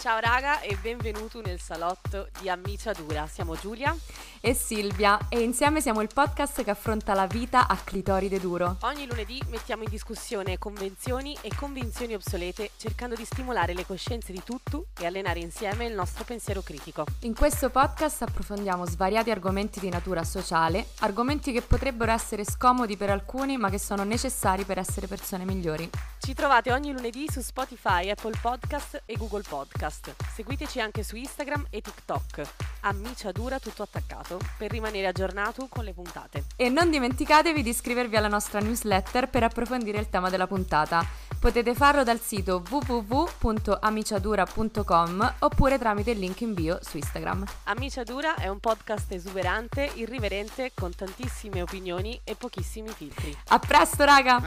Ciao raga e benvenuto nel salotto di Ammiciadura. Siamo Giulia e Silvia e insieme siamo il podcast che affronta la vita a clitoride duro. Ogni lunedì mettiamo in discussione convenzioni e convinzioni obsolete cercando di stimolare le coscienze di tutto e allenare insieme il nostro pensiero critico. In questo podcast approfondiamo svariati argomenti di natura sociale, argomenti che potrebbero essere scomodi per alcuni ma che sono necessari per essere persone migliori. Ci trovate ogni lunedì su Spotify, Apple Podcast e Google Podcast. Seguiteci anche su Instagram e TikTok. Ammiciadura tutto attaccato per rimanere aggiornato con le puntate. E non dimenticatevi di iscrivervi alla nostra newsletter per approfondire il tema della puntata. Potete farlo dal sito www.amiciadura.com oppure tramite il link in bio su Instagram. Ammiciadura è un podcast esuberante, irriverente, con tantissime opinioni e pochissimi filtri. A presto, raga!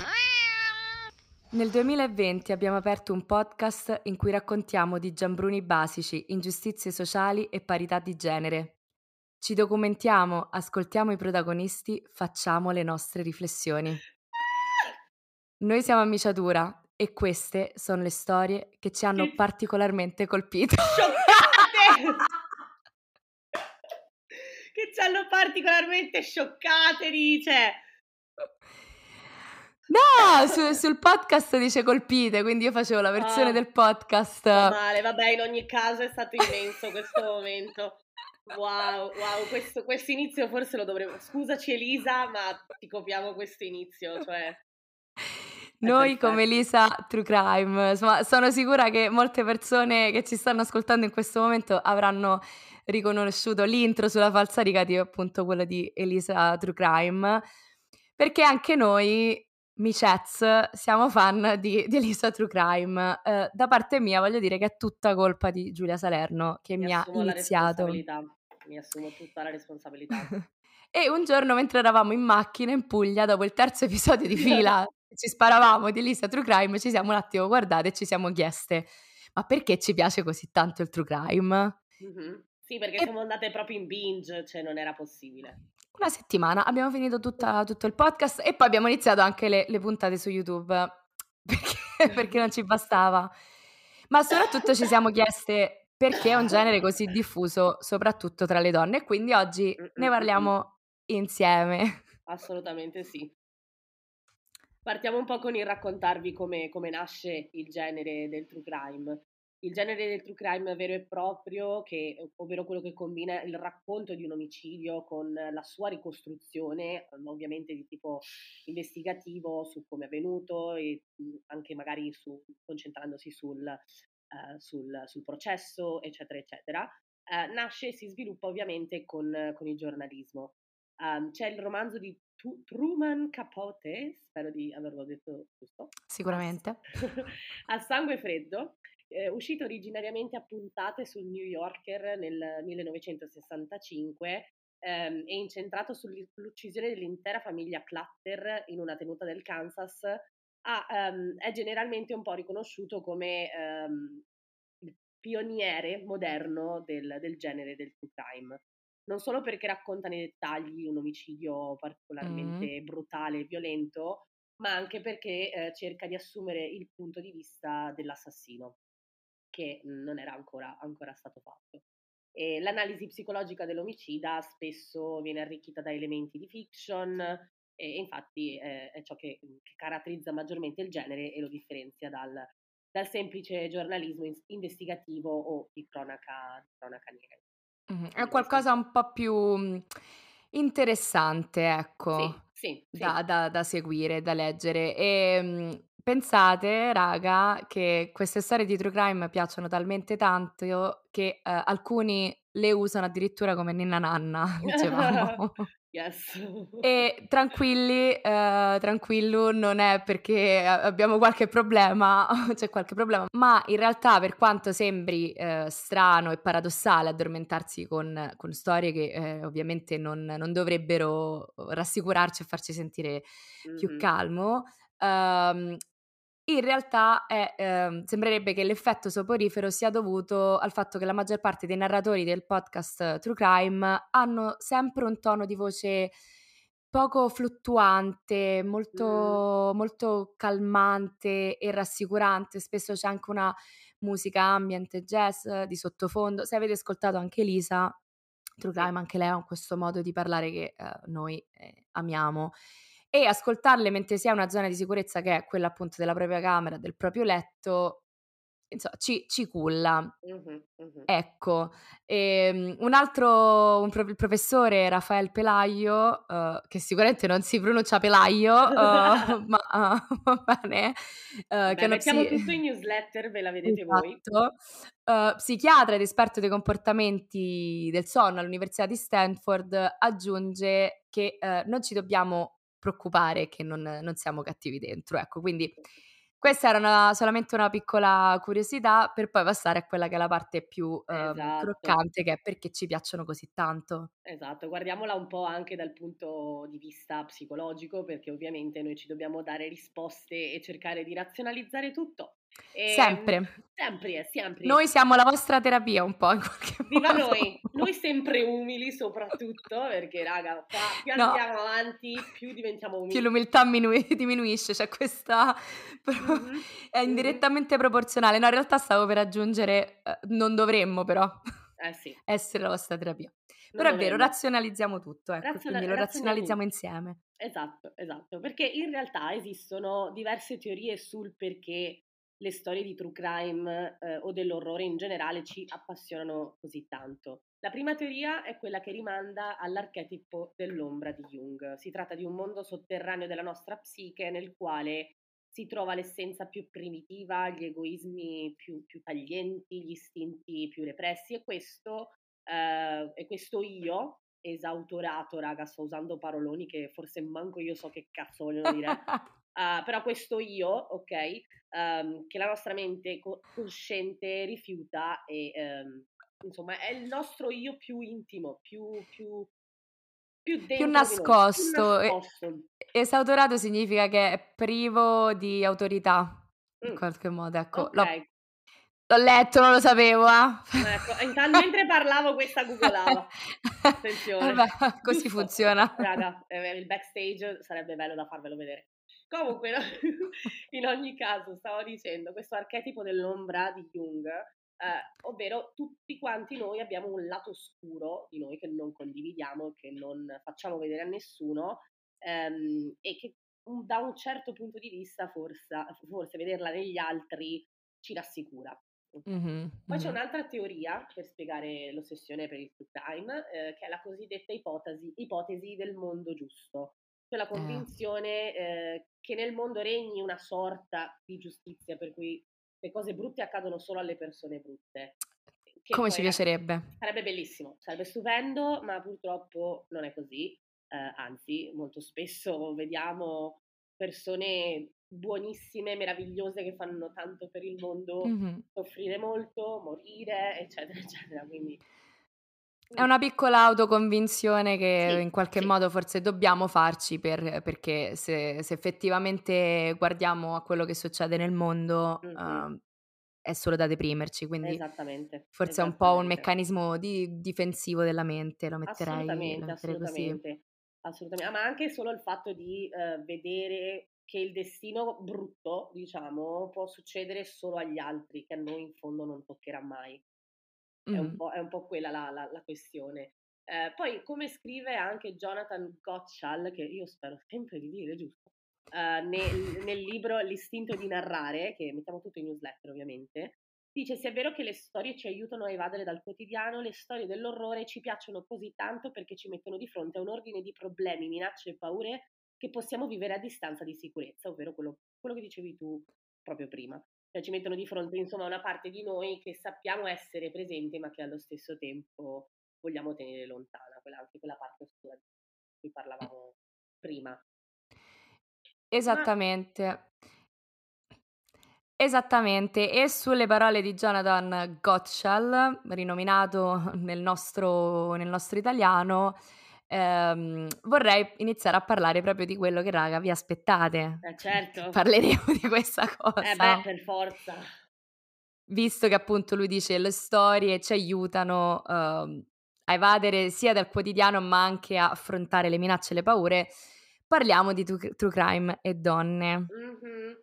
Nel 2020 abbiamo aperto un podcast in cui raccontiamo di giambruni basici, ingiustizie sociali e parità di genere. Ci documentiamo, ascoltiamo i protagonisti, facciamo le nostre riflessioni. Noi siamo Ammiciatura e queste sono le storie che ci hanno particolarmente colpito. Scioccate! che ci hanno particolarmente scioccate, dice. No, su, sul podcast dice colpite, quindi io facevo la versione oh, del podcast. Male, vabbè, in ogni caso è stato immenso questo momento. Wow, wow, questo, questo, inizio forse lo dovremmo... Scusaci Elisa, ma ti copiamo questo inizio, cioè... Noi come Elisa True Crime, insomma, sono sicura che molte persone che ci stanno ascoltando in questo momento avranno riconosciuto l'intro sulla falsariga di appunto quello di Elisa True Crime, perché anche noi Micez, siamo fan di, di Elisa True Crime. Uh, da parte mia voglio dire che è tutta colpa di Giulia Salerno che mi, mi ha iniziato. Mi assumo tutta la responsabilità. e un giorno mentre eravamo in macchina in Puglia, dopo il terzo episodio di fila, ci sparavamo di Elisa True Crime, ci siamo un attimo guardate e ci siamo chieste ma perché ci piace così tanto il True Crime? Mm-hmm. Sì, perché e... siamo andate proprio in binge, cioè non era possibile una settimana abbiamo finito tutta, tutto il podcast e poi abbiamo iniziato anche le, le puntate su YouTube perché, perché, non ci bastava. Ma soprattutto ci siamo chieste perché è un genere così diffuso, soprattutto tra le donne, e quindi oggi ne parliamo insieme. Assolutamente sì. Partiamo un po' con il raccontarvi come, come nasce il genere del true crime il genere del true crime vero e proprio, che, ovvero quello che combina il racconto di un omicidio con la sua ricostruzione, ehm, ovviamente di tipo investigativo su come è avvenuto e anche magari su, concentrandosi sul, uh, sul, sul, processo, eccetera, eccetera, uh, nasce e si sviluppa ovviamente con, con il giornalismo. Um, c'è il romanzo di Truman Capote, spero di averlo detto giusto. Sicuramente. a sangue freddo, eh, uscito originariamente a puntate sul New Yorker nel 1965 ehm, e incentrato sull'uccisione dell'intera famiglia Clutter in una tenuta del Kansas, ha, um, è generalmente un po' riconosciuto come um, il pioniere moderno del, del, genere del true crime. Non solo perché racconta nei dettagli un omicidio particolarmente mm. brutale e violento, ma anche perché eh, cerca di assumere il punto di vista dell'assassino che non era ancora, ancora stato fatto. E l'analisi psicologica dell'omicida spesso viene arricchita da elementi di fiction e infatti eh, è ciò che, che, caratterizza maggiormente il genere e lo differenzia dal, dal semplice giornalismo in, investigativo o di cronaca, di cronaca nera. Mm-hmm. È qualcosa un po' più mm, interessante, ecco, sì, sì, da, sì. Da, da, seguire, da leggere. E mm, Pensate, raga, che queste storie di true crime piacciono talmente tanto che uh, alcuni le usano addirittura come ninna nanna, dicevamo. yes. E tranquilli, uh, tranquillo, non è perché abbiamo qualche problema, c'è qualche problema, ma in realtà per quanto sembri uh, strano e paradossale addormentarsi con, con storie che ovviamente non, non, dovrebbero rassicurarci e farci sentire mm-hmm. più calmo, Um, in realtà è, ehm, sembrerebbe che l'effetto soporifero sia dovuto al fatto che la maggior parte dei narratori del podcast True Crime hanno sempre un tono di voce poco fluttuante, molto, mm. molto calmante e rassicurante. Spesso c'è anche una musica ambient, jazz di sottofondo. Se avete ascoltato anche Elisa, True Crime, anche lei ha questo modo di parlare che eh, noi eh, amiamo. E ascoltarle mentre si ha una zona di sicurezza che è quella appunto della propria camera, del proprio letto, insomma, ci, ci culla. Mhm, mhm. Ecco, ehm, un altro, un pro- il professore Rafael Pelaio, eh, che sicuramente non si pronuncia Pelaio, eh, ma eh, va bene, eh, che Beh, mettiamo psi- tutto in newsletter, ve la vedete voi. Esatto. Eh, psichiatra ed esperto dei comportamenti del sonno all'Università di Stanford aggiunge che eh, non ci dobbiamo preoccupare che non, non siamo cattivi dentro. Ecco, quindi questa era una- solamente una piccola curiosità per poi passare a quella che è la parte più ehm, Esatto. croccante, che è perché ci piacciono così tanto. Esatto, guardiamola un po' anche dal punto di vista psicologico, perché ovviamente noi ci dobbiamo dare risposte e cercare di razionalizzare tutto. E, Sempre. Sempre, eh, sempre. Noi siamo la vostra terapia un po' in qualche Viva modo. noi, noi sempre umili soprattutto, perché raga, qua più No. andiamo avanti, più diventiamo umili. Più l'umiltà minui- diminuisce, c'è questa... Mhm, è mhm. indirettamente proporzionale. No, in realtà stavo per aggiungere, eh, non dovremmo però Eh sì. essere la vostra terapia. non Però è vero, dovremmo. razionalizziamo tutto, ecco, Raziona- quindi lo razionalizziamo insieme. Esatto, esatto, perché in realtà esistono diverse teorie sul perché le storie di true crime eh, o dell'orrore in generale ci appassionano così tanto. La prima teoria è quella che rimanda all'archetipo dell'ombra di Jung. Si tratta di un mondo sotterraneo della nostra psiche nel quale si trova l'essenza più primitiva, gli egoismi più, più taglienti, gli istinti più repressi e questo, eh, e questo io, esautorato, raga, sto usando paroloni che forse manco io so che cazzo vogliono dire. Uh, però questo io, ok, um, che la nostra mente co- cosciente rifiuta e um, insomma è il nostro io più intimo, più, più, più, più nascosto. e-. Esautorato significa che è privo di autorità, in Mm, qualche modo, ecco. ok, L'ho, l'ho letto, non lo sapevo, ah. ecco, intanto mentre parlavo questa googlava. Attenzione. Vabbè, così Giusto. funziona. Raga, eh, il backstage sarebbe bello da farvelo vedere. Comunque, no? in ogni caso, stavo dicendo, questo archetipo dell'ombra di Jung, eh, ovvero tutti quanti noi abbiamo un lato oscuro di noi che non condividiamo che non facciamo vedere a nessuno ehm, e che da un certo punto di vista forse, forse vederla negli altri ci rassicura. Mhm, Poi c'è un'altra teoria per spiegare l'ossessione per il true crime, eh, che è la cosiddetta ipotesi, ipotesi del mondo giusto, cioè la convinzione eh, che nel mondo regni una sorta di giustizia per cui le cose brutte accadono solo alle persone brutte. Come ci piacerebbe. Sarebbe bellissimo, sarebbe stupendo, ma purtroppo non è così. Eh, anzi, molto spesso vediamo persone buonissime, meravigliose che fanno tanto per il mondo Mhm. soffrire molto, morire, eccetera, eccetera. Quindi È una piccola autoconvinzione che Sì, in qualche sì. modo forse dobbiamo farci per- perché se, se effettivamente guardiamo a quello che succede nel mondo Mhm. ehm, è solo da deprimerci, quindi esattamente. forse è un po' un meccanismo di- difensivo della mente, lo metterei, lo Assolutamente, metterei così. assolutamente, assolutamente. Ah, Ma anche solo il fatto di eh, vedere che il destino brutto, diciamo, può succedere solo agli altri, che a noi in fondo non toccherà mai. È un po', è un po' quella la, la- la questione. Eh, poi, come scrive anche Jonathan Gottschall, che io spero sempre di dire giusto, eh, nel, nel libro L'istinto di narrare, che mettiamo tutto in newsletter ovviamente, dice: Se è vero che le storie ci aiutano a evadere dal quotidiano, le storie dell'orrore ci piacciono così tanto perché ci mettono di fronte a un ordine di problemi, minacce e paure che possiamo vivere a distanza di sicurezza, ovvero quello, quello che dicevi tu proprio prima. Cioè ci mettono di fronte insomma una parte di noi che sappiamo essere presente ma che allo stesso tempo vogliamo tenere lontana, quella, anche quella parte oscura di cui parlavamo prima. Esattamente. Esattamente, e sulle parole di Jonathan Gottschall, rinominato nel nostro, nel nostro italiano, ehm, vorrei iniziare a parlare proprio di quello che, raga, vi aspettate. Eh certo, Parleremo di questa cosa. eh beh, per forza. visto che appunto lui dice le storie ci aiutano ehm, a evadere sia dal quotidiano ma anche a affrontare le minacce e le paure, parliamo di tu- true crime e donne. Mhm.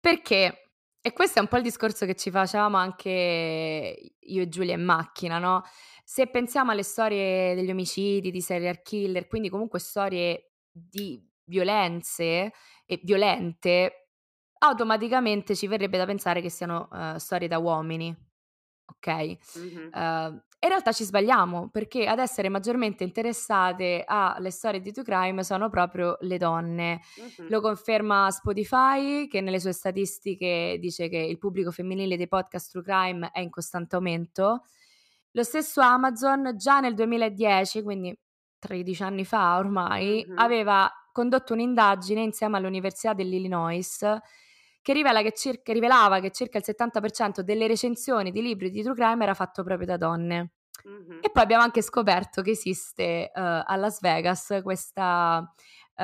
Perché E questo è un po' il discorso che ci facevamo anche io e Giulia in macchina, no? Se pensiamo alle storie degli omicidi, di serial killer, quindi comunque storie di violenze e violente, automaticamente ci verrebbe da pensare che siano uh, storie da uomini. Ok? Mm-hmm. Uh, in realtà ci sbagliamo perché ad essere maggiormente interessate alle storie di true crime sono proprio le donne. Mm-hmm. Lo conferma Spotify che nelle sue statistiche dice che il pubblico femminile dei podcast true crime è in costante aumento. Lo stesso Amazon già nel 2010, quindi 13 anni fa ormai, mm-hmm. aveva condotto un'indagine insieme all'Università dell'Illinois che, rivela che circa, rivelava che circa il 70% delle recensioni di libri di true crime era fatto proprio da donne. Mm-hmm. E poi abbiamo anche scoperto che esiste uh, a Las Vegas questa, uh,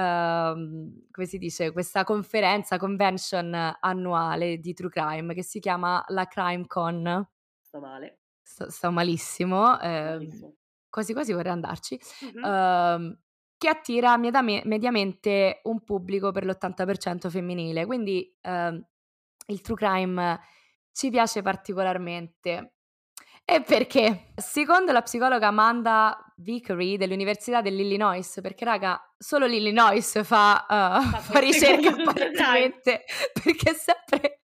come si dice, questa conferenza, convention annuale di true crime che si chiama la Crime Con. Sto male. Sto, sto malissimo. Eh, quasi quasi vorrei andarci. Mm-hmm. Uh, che attira mediamente un pubblico per l'80% femminile. Quindi eh, il true crime ci piace particolarmente. E perché? Secondo la psicologa Amanda Vickery dell'Università dell'Illinois, perché raga, solo l'Illinois fa, uh, fa ricerca apparentemente, perché sempre...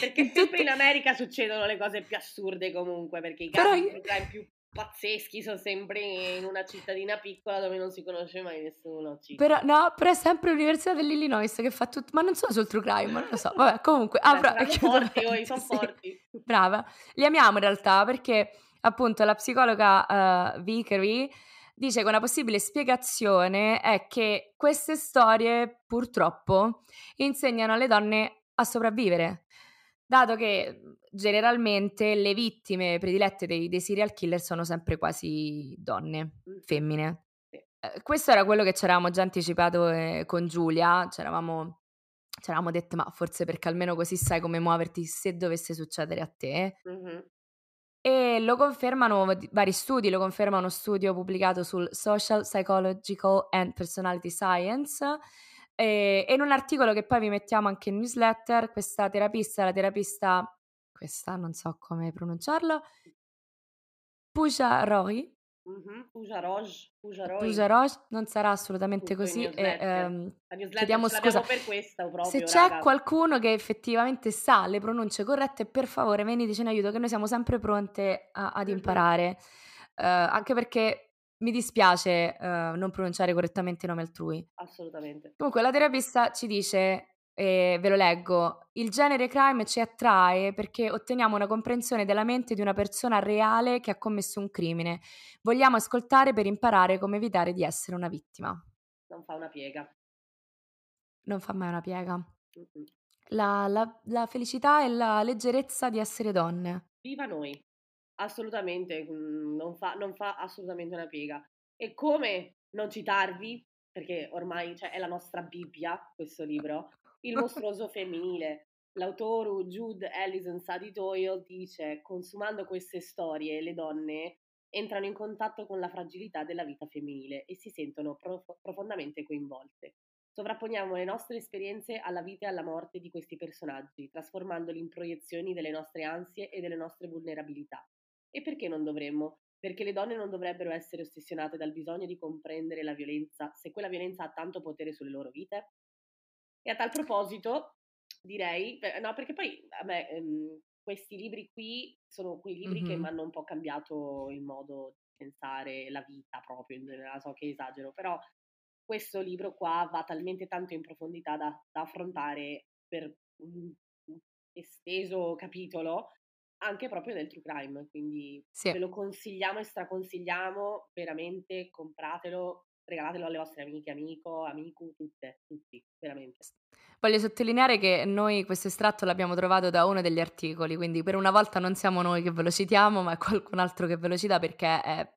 Perché sempre in America succedono le cose più assurde comunque, perché i casi Però... più pazzeschi sono sempre in una cittadina piccola dove non si conosce mai nessuno. Però, no, però è sempre l'Università dell'Illinois che fa tutto, ma non solo sul true crime, non lo so, vabbè, comunque. Ah, Beh, sono forti, oh, sono sì. forti. Brava, li amiamo in realtà perché appunto la psicologa uh, Vickery dice che una possibile spiegazione è che queste storie purtroppo insegnano alle donne a sopravvivere dato che mhmm, generalmente le vittime predilette dei, dei serial killer sono sempre quasi donne, femmine. Eh, questo era quello che ci eravamo già anticipato eh, con Giulia, ci eravamo, ci eravamo dette ma forse perché almeno così sai come muoverti se dovesse succedere a te. Mm-hmm. E lo confermano vari studi, lo conferma uno studio pubblicato sul Social Psychological and Personality Science, e, e in un articolo che poi vi mettiamo anche in newsletter, questa terapista, la terapista, questa non so come pronunciarlo, Puja Roy, Mm-hmm. Pujaroj, Pujaroj non sarà assolutamente così. E, ehm, chiediamo scusa proprio, se c'è raga. qualcuno che effettivamente sa le pronunce corrette, per favore veniteci in aiuto, che noi siamo sempre pronte a, ad imparare. Uh, anche perché mi dispiace uh, non pronunciare correttamente i nomi altrui. Assolutamente. Comunque la terapista ci dice, e ve lo leggo, il genere crime ci attrae perché otteniamo una comprensione della mente di una persona reale che ha commesso un crimine. Vogliamo ascoltare per imparare come evitare di essere una vittima. Non fa una piega. Non fa mai una piega. La, la, la felicità e la leggerezza di essere donne. Viva noi! Assolutamente, mhmm, non fa, non fa assolutamente una piega. E come non citarvi, perché ormai cioè, è la nostra Bibbia questo libro, Il mostruoso femminile. L'autore Jude Ellison Sadie Doyle dice, consumando queste storie, le donne entrano in contatto con la fragilità della vita femminile e si sentono prof- profondamente coinvolte. Sovrapponiamo le nostre esperienze alla vita e alla morte di questi personaggi, trasformandoli in proiezioni delle nostre ansie e delle nostre vulnerabilità. E perché non dovremmo? Perché le donne non dovrebbero essere ossessionate dal bisogno di comprendere la violenza se quella violenza ha tanto potere sulle loro vite? E a tal proposito direi, no perché poi a me ehm, questi libri qui sono quei libri mm-hmm. che mi hanno un po' cambiato il modo di pensare la vita proprio in generale, so che esagero, però questo libro qua va talmente tanto in profondità da, da affrontare per un, un esteso capitolo anche proprio del true crime, quindi sì. ve lo consigliamo e straconsigliamo, veramente compratelo, regalatelo alle vostre amiche, amico, amico, tutte, tutti, veramente. Voglio sottolineare che noi questo estratto l'abbiamo trovato da uno degli articoli, quindi per una volta non siamo noi che ve lo citiamo, ma è qualcun altro che ve lo cita perché è,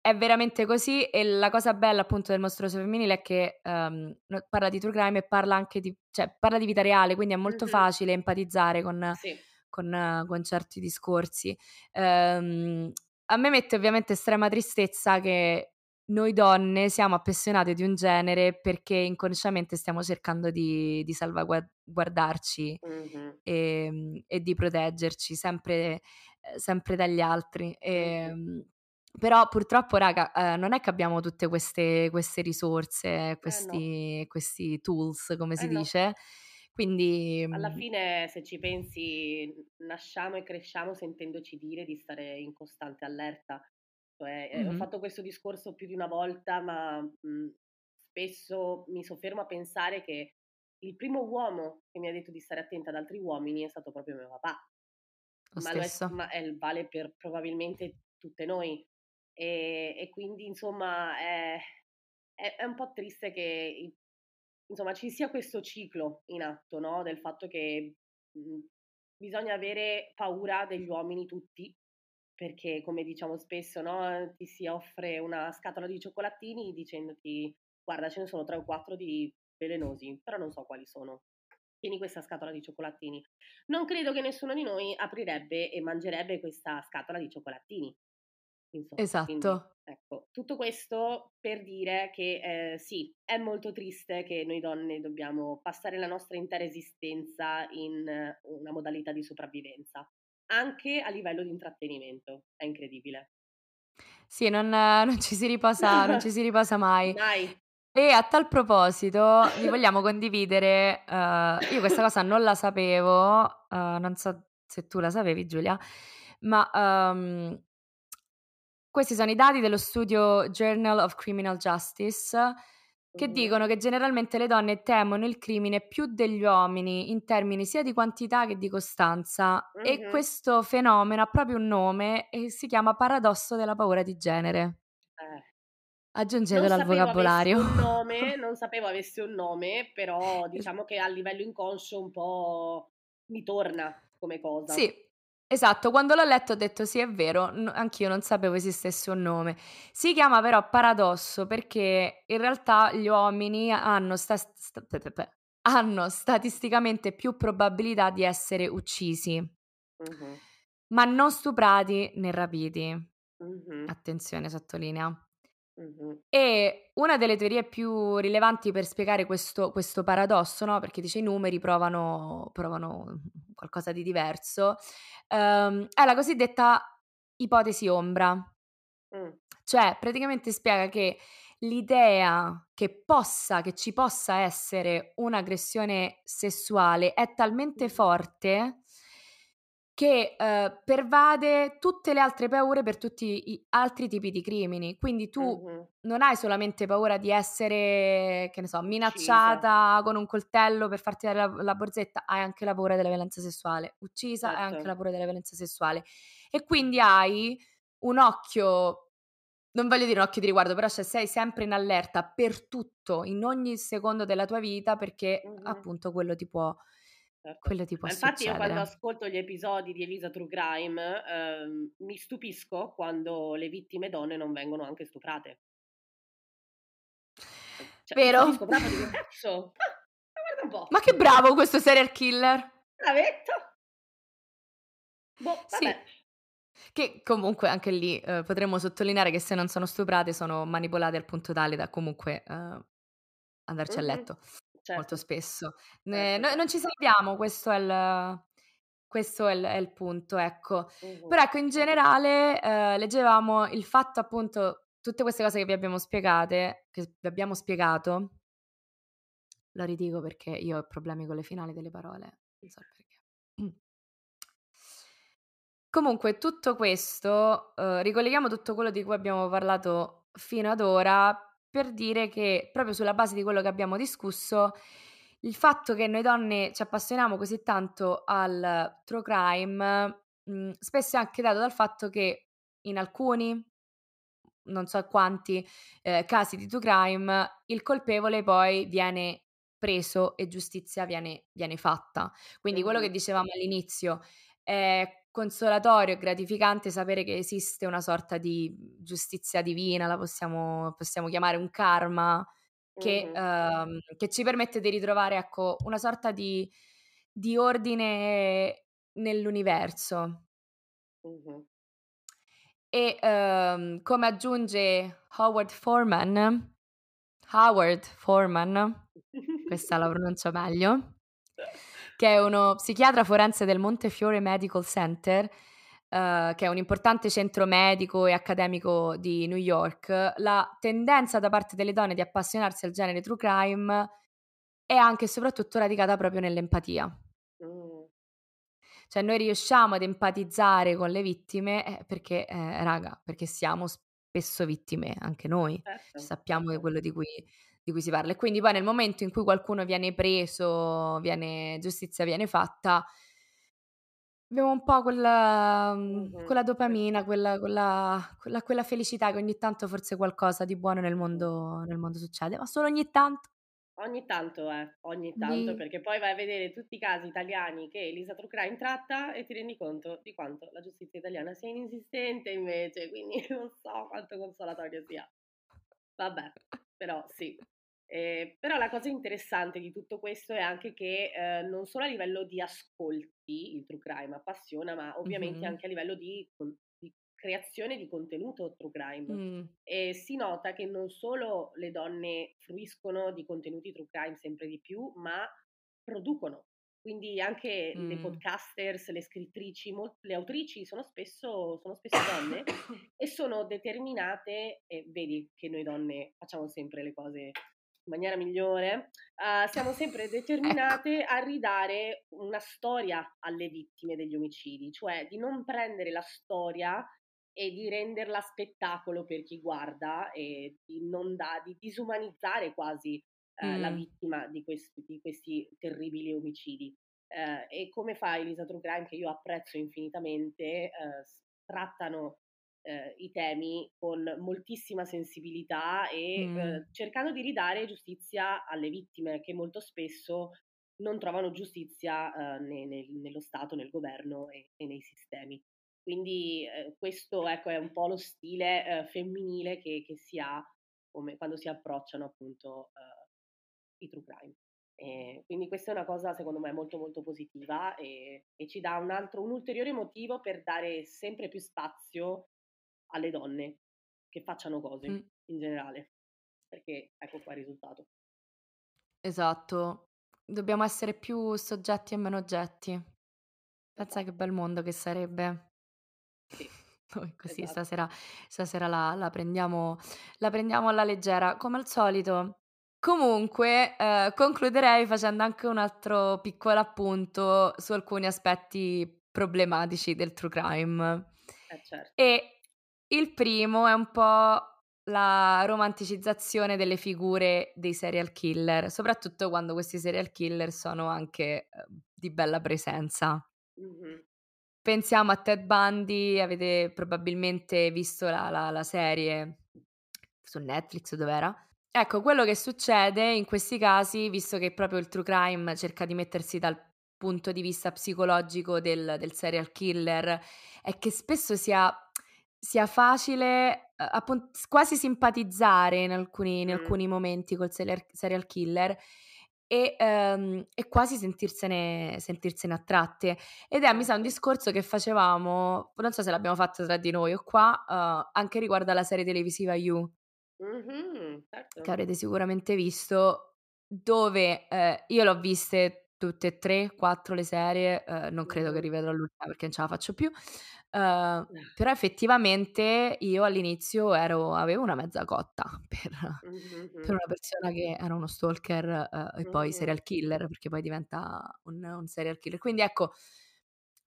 è veramente così e la cosa bella appunto del mostruoso femminile è che um, parla di true crime e parla anche di, cioè, parla di vita reale, quindi è molto mm-hmm. facile empatizzare con... Sì con, con certi discorsi. Ehm, a me mette ovviamente estrema tristezza che noi donne siamo appassionate di un genere perché inconsciamente stiamo cercando di, di salvaguardarci mm-hmm. e, e, di proteggerci sempre, sempre dagli altri. E, mm-hmm. Però purtroppo, raga, eh, non è che abbiamo tutte queste, queste risorse, questi, eh no. questi, tools, come si eh dice. No. Quindi... Alla fine, se ci pensi, nasciamo e cresciamo sentendoci dire di stare in costante allerta. Cioè, mm-hmm. Ho fatto questo discorso più di una volta, ma mh, spesso mi soffermo a pensare che il primo uomo che mi ha detto di stare attenta ad altri uomini è stato proprio mio papà. Lo ma, stesso. È, ma è, vale per probabilmente tutte noi. E, e quindi, insomma, è, è, è, un po' triste che insomma, ci sia questo ciclo in atto, no? Del fatto che mh, bisogna avere paura degli uomini tutti, perché come diciamo spesso, no? Ti si offre una scatola di cioccolatini dicendoti guarda ce ne sono tre o quattro di velenosi, però non so quali sono. Tieni questa scatola di cioccolatini. Non credo che nessuno di noi aprirebbe e mangerebbe questa scatola di cioccolatini. Insomma, esatto. Quindi, ecco, tutto questo per dire che eh, sì, è molto triste che noi donne dobbiamo passare la nostra intera esistenza in una modalità di sopravvivenza, anche a livello di intrattenimento. È incredibile. Sì, non, non ci si riposa, non ci si riposa mai. Mai. E a tal proposito, vi vogliamo condividere, uh, io questa cosa non la sapevo, uh, non so se tu la sapevi Giulia, ma um, questi sono i dati dello studio Journal of Criminal Justice che mm-hmm. dicono che generalmente le donne temono il crimine più degli uomini in termini sia di quantità che di costanza mm-hmm. e questo fenomeno ha proprio un nome e si chiama paradosso della paura di genere. Eh. Aggiungetelo al vocabolario. Un nome, non sapevo avesse un nome, però diciamo che a livello inconscio un po' mi torna come cosa. Sì, Esatto, quando l'ho letto ho detto sì, è vero, n- anch'io non sapevo esistesse un nome. Si chiama però paradosso perché in realtà gli uomini hanno, sta- sta- hanno statisticamente più probabilità di essere uccisi, uh-huh. ma non stuprati né rapiti. Uh-huh. Attenzione, sottolinea. Uh-huh. E una delle teorie più rilevanti per spiegare questo, questo paradosso, no? perché dice i numeri provano, provano qualcosa di diverso, um, è la cosiddetta ipotesi ombra. Mm. Cioè, praticamente spiega che l'idea che possa, che ci possa essere un'aggressione sessuale è talmente forte che uh, pervade tutte le altre paure per tutti gli altri tipi di crimini. Quindi tu mm-hmm. non hai solamente paura di essere, che ne so, minacciata uccisa. con un coltello per farti dare la, la, borsetta, hai anche la paura della violenza sessuale. Uccisa, certo. hai anche la certo. paura della violenza sessuale. E quindi hai un occhio, non voglio dire un occhio di riguardo, però cioè sei sempre in allerta per tutto, in ogni secondo della tua vita, perché mm-hmm. appunto quello ti può Certo. Quello ti può Ma infatti succedere. io quando ascolto gli episodi di Elisa True Crime ehm, mi stupisco quando le vittime donne non vengono anche stuprate. Cioè, Vero? Mi bravo che cazzo? Ah, guarda un po'. Ma che bravo questo serial killer! Bravetto! Boh, vabbè. Sì. Che comunque anche lì eh, potremmo sottolineare che se non sono stuprate sono manipolate al punto tale da comunque eh, andarci mm-hmm. a letto certo. molto spesso. Certo. Eh, noi non ci salviamo, questo è il, questo è il, è il punto, ecco. Uh-huh. Però ecco, in generale eh, leggevamo il fatto appunto, tutte queste cose che vi abbiamo spiegate, che vi abbiamo spiegato, lo ridico perché io ho problemi con le finali delle parole, non so perché. Comunque, tutto questo, eh, ricolleghiamo tutto quello di cui abbiamo parlato fino ad ora per dire che proprio sulla base di quello che abbiamo discusso, il fatto che noi donne ci appassioniamo così tanto al true crime mh, spesso è anche dato dal fatto che in alcuni, non so quanti eh, casi di true crime, il colpevole poi viene preso e giustizia viene, viene fatta. Quindi quello che dicevamo all'inizio è consolatorio e gratificante sapere che esiste una sorta di giustizia divina, la possiamo, possiamo chiamare un karma, che, mm-hmm. uh, che, ci permette di ritrovare ecco, una sorta di, di ordine nell'universo. Mm-hmm. E ehm, come aggiunge Howard Foreman, Howard Foreman, questa la pronuncio meglio, che è uno psichiatra forense del Montefiore Medical Center, uh, che è un importante centro medico e accademico di New York, la tendenza da parte delle donne di appassionarsi al genere true crime è anche e soprattutto radicata proprio nell'empatia. Mm. Cioè noi riusciamo ad empatizzare con le vittime eh, perché, eh, raga, perché siamo spesso vittime anche noi, certo. sappiamo quello di cui, di cui si parla. E quindi poi nel momento in cui qualcuno viene preso, viene, giustizia viene fatta, abbiamo un po' quella, mm-hmm. quella dopamina, quella, quella, quella, quella, felicità che ogni tanto forse qualcosa di buono nel mondo, nel mondo succede, ma solo ogni tanto. Ogni tanto, eh, ogni tanto, Di... perché poi vai a vedere tutti i casi italiani che Elisa Trucrain tratta e ti rendi conto di quanto la giustizia italiana sia inesistente invece, quindi non so quanto consolatorio sia. Vabbè, però sì. Eh, però la cosa interessante di tutto questo è anche che eh, non solo a livello di ascolti il true crime appassiona, ma ovviamente mm-hmm. anche a livello di, creazione di contenuto true crime. Mm. E si nota che non solo le donne fruiscono di contenuti true crime sempre di più, ma producono. Quindi anche mm. le podcasters, le scrittrici, molt- le autrici sono spesso, sono spesso donne e sono determinate, e vedi che noi donne facciamo sempre le cose in maniera migliore, uh, siamo sempre determinate ecco. a ridare una storia alle vittime degli omicidi, cioè di non prendere la storia e di renderla spettacolo per chi guarda e di non da, di disumanizzare quasi eh, mm. la vittima di questi, di questi terribili omicidi. Eh, e come fa Elisa True Crime, che io apprezzo infinitamente, eh, trattano eh, i temi con moltissima sensibilità e mm. Cercando di ridare giustizia alle vittime che molto spesso non trovano giustizia ne, ne, nello Stato, nel governo e, e nei sistemi. Quindi eh, questo ecco, è un po' lo stile eh, femminile che, che, si ha come, quando si approcciano appunto eh, i true crime. E quindi questa è una cosa secondo me molto molto positiva e, e ci dà un, altro, un ulteriore motivo per dare sempre più spazio alle donne che facciano cose mm. in generale. Perché ecco qua il risultato. Esatto, dobbiamo essere più soggetti e meno oggetti. Pensa che bel mondo che sarebbe. Sì. Noi così esatto. stasera, stasera la, la, prendiamo, la prendiamo alla leggera, come al solito. Comunque, eh, concluderei facendo anche un altro piccolo appunto su alcuni aspetti problematici del true crime. Eh, certo. E il primo è un po' la romanticizzazione delle figure dei serial killer, soprattutto quando questi serial killer sono anche eh, di bella presenza. Mm-hmm. Pensiamo a Ted Bundy, avete probabilmente visto la, la, la serie su Netflix, dov'era? Ecco, quello che succede in questi casi, visto che proprio il true crime cerca di mettersi dal punto di vista psicologico del, del serial killer, è che spesso sia, sia facile eh, appunto, quasi simpatizzare in alcuni, in alcuni momenti col serial, serial killer e, um, e quasi sentirsene, sentirsene, attratte. Ed è, mi sa, un discorso che facevamo, non so se l'abbiamo fatto tra di noi o qua, uh, anche riguardo alla serie televisiva You, mm-hmm, certo. che avrete sicuramente visto, dove eh, io l'ho viste tutte e tre, quattro le serie, eh, non credo che rivedrò l'ultima perché non ce la faccio più, Uh, però effettivamente io all'inizio ero, avevo una mezza cotta per, mm-hmm. per una persona che era uno stalker uh, e poi serial killer, perché poi diventa un, un, serial killer. Quindi ecco,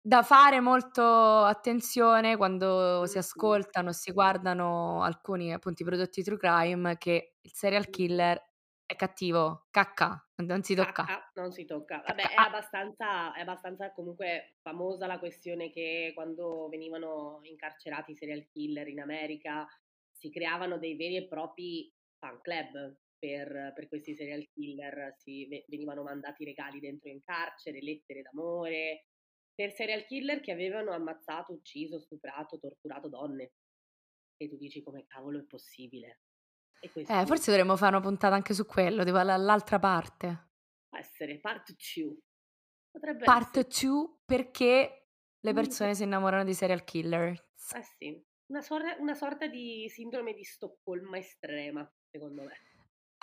da fare molto attenzione quando si ascoltano, si guardano alcuni appunto prodotti true crime, che il serial killer è cattivo, cacca, non si tocca. Cacca, non si tocca. Vabbè, è abbastanza, è abbastanza comunque famosa la questione che quando venivano incarcerati i serial killer in America si creavano dei veri e propri fan club per, per questi serial killer, si, venivano mandati regali dentro in carcere, lettere d'amore, per serial killer che avevano ammazzato, ucciso, stuprato, torturato donne. E tu dici come cavolo è possibile? Eh, forse dovremmo fare una puntata anche su quello, tipo l'altra parte. Può essere part 2. Potrebbe part 2 perché le persone si innamorano di serial killer. Eh sì, una, sor- una sorta di sindrome di Stoccolma estrema, secondo me.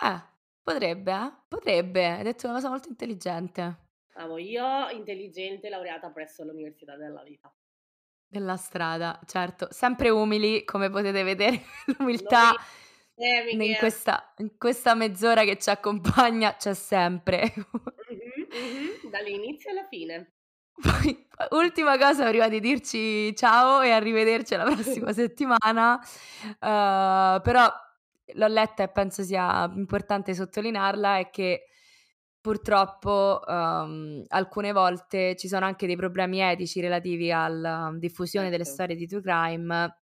Eh, potrebbe, eh? Potrebbe. Hai detto una cosa molto intelligente. Amo, io intelligente, laureata presso l'Università della Vita. Della strada, certo. Sempre umili, come potete vedere, l'umiltà Noi, in, questa, in questa mezz'ora che ci accompagna c'è sempre. mm-hmm, mm-hmm, dall'inizio alla fine. Poi, ultima cosa prima di dirci ciao e arrivederci alla prossima settimana, uh, però l'ho letta e penso sia importante sottolinearla, è che purtroppo um, alcune volte ci sono anche dei problemi etici relativi alla diffusione certo. delle storie di true crime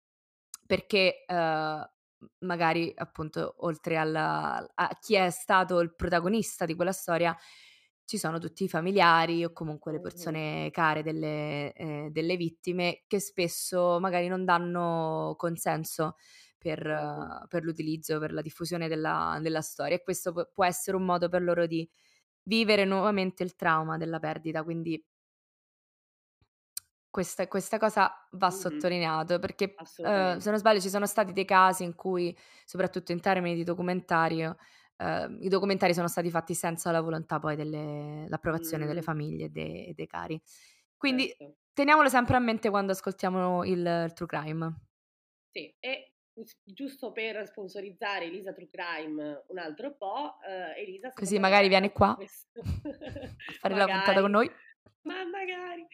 perché uh, magari appunto oltre alla, a chi è stato il protagonista di quella storia ci sono tutti i familiari o comunque le persone care delle, eh, delle vittime che spesso magari non danno consenso per, uh, per l'utilizzo, per la diffusione della, della storia e questo p- può essere un modo per loro di vivere nuovamente il trauma della perdita, quindi questa, questa cosa va mm-hmm. sottolineato perché uh, se non sbaglio ci sono stati dei casi in cui, soprattutto in termini di documentario, uh, i documentari sono stati fatti senza la volontà poi dell'approvazione mm. delle famiglie e dei, dei, cari. Quindi certo. teniamolo sempre a mente quando ascoltiamo il, il true crime. Sì, e giusto per sponsorizzare Elisa True Crime un altro po', uh, Elisa... Così magari viene qua a fare magari, la puntata con noi. Ma magari...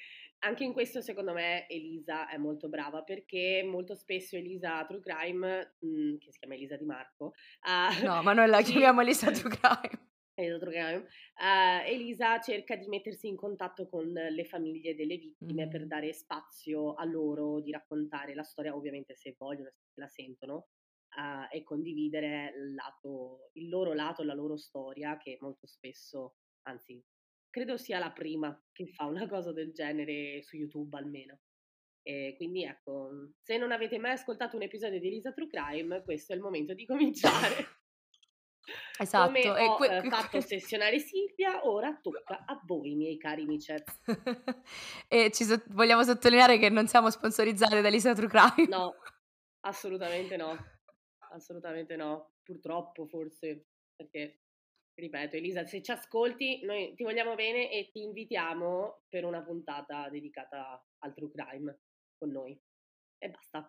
Anche in questo secondo me Elisa è molto brava perché molto spesso Elisa True Crime, mh, mm, che si chiama Elisa Di Marco... Uh, no, ma noi la chiamiamo Elisa True Crime. Uh, Elisa cerca di mettersi in contatto con le famiglie delle vittime mm. per dare spazio a loro di raccontare la storia, ovviamente se vogliono, se la sentono, uh, e condividere il, lato, il loro lato, la loro storia, che molto spesso, anzi, credo sia la prima che fa una cosa del genere su YouTube almeno. E quindi ecco, se non avete mai ascoltato un episodio di Elisa True Crime, questo è il momento di cominciare. Esatto. Come ho que- eh, fatto ossessionare Silvia, ora tocca a voi, miei cari micet. e ci so- vogliamo sottolineare che non siamo sponsorizzate da Lisa True Crime. No, assolutamente no. Assolutamente no. Purtroppo, forse, perché ripeto, Elisa, se ci ascolti, noi ti vogliamo bene e ti invitiamo per una puntata dedicata al true crime con noi. E basta.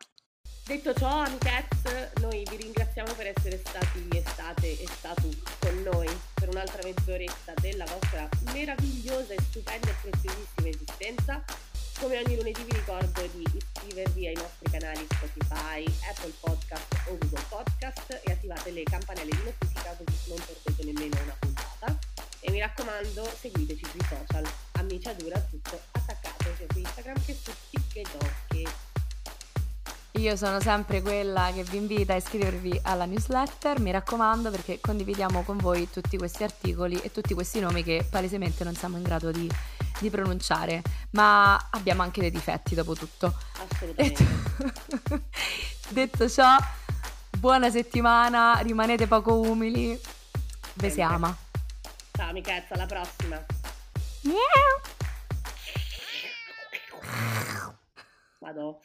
Detto ciò, amichezze, noi vi ringraziamo per essere stati e state e statu con noi per un'altra mezz'oretta della vostra meravigliosa e stupenda e preziosissima esistenza. Come ogni lunedì vi ricordo di iscrivervi ai nostri canali Spotify, Apple Podcast o Google Podcast e attivate le campanelle di notifica così non perdete nemmeno una puntata. E mi raccomando, seguiteci sui social. Amiciadura tutto attaccato sia su Instagram che su TikTok. Io sono sempre quella che vi invita a iscrivervi alla newsletter, mi raccomando, perché condividiamo con voi tutti questi articoli e tutti questi nomi che palesemente non siamo in grado di, di pronunciare, ma abbiamo anche dei difetti dopo tutto. Assolutamente. Detto, detto ciò, buona settimana, rimanete poco umili, ve si ama. Ciao amichezza, alla prossima. Miau. Vado.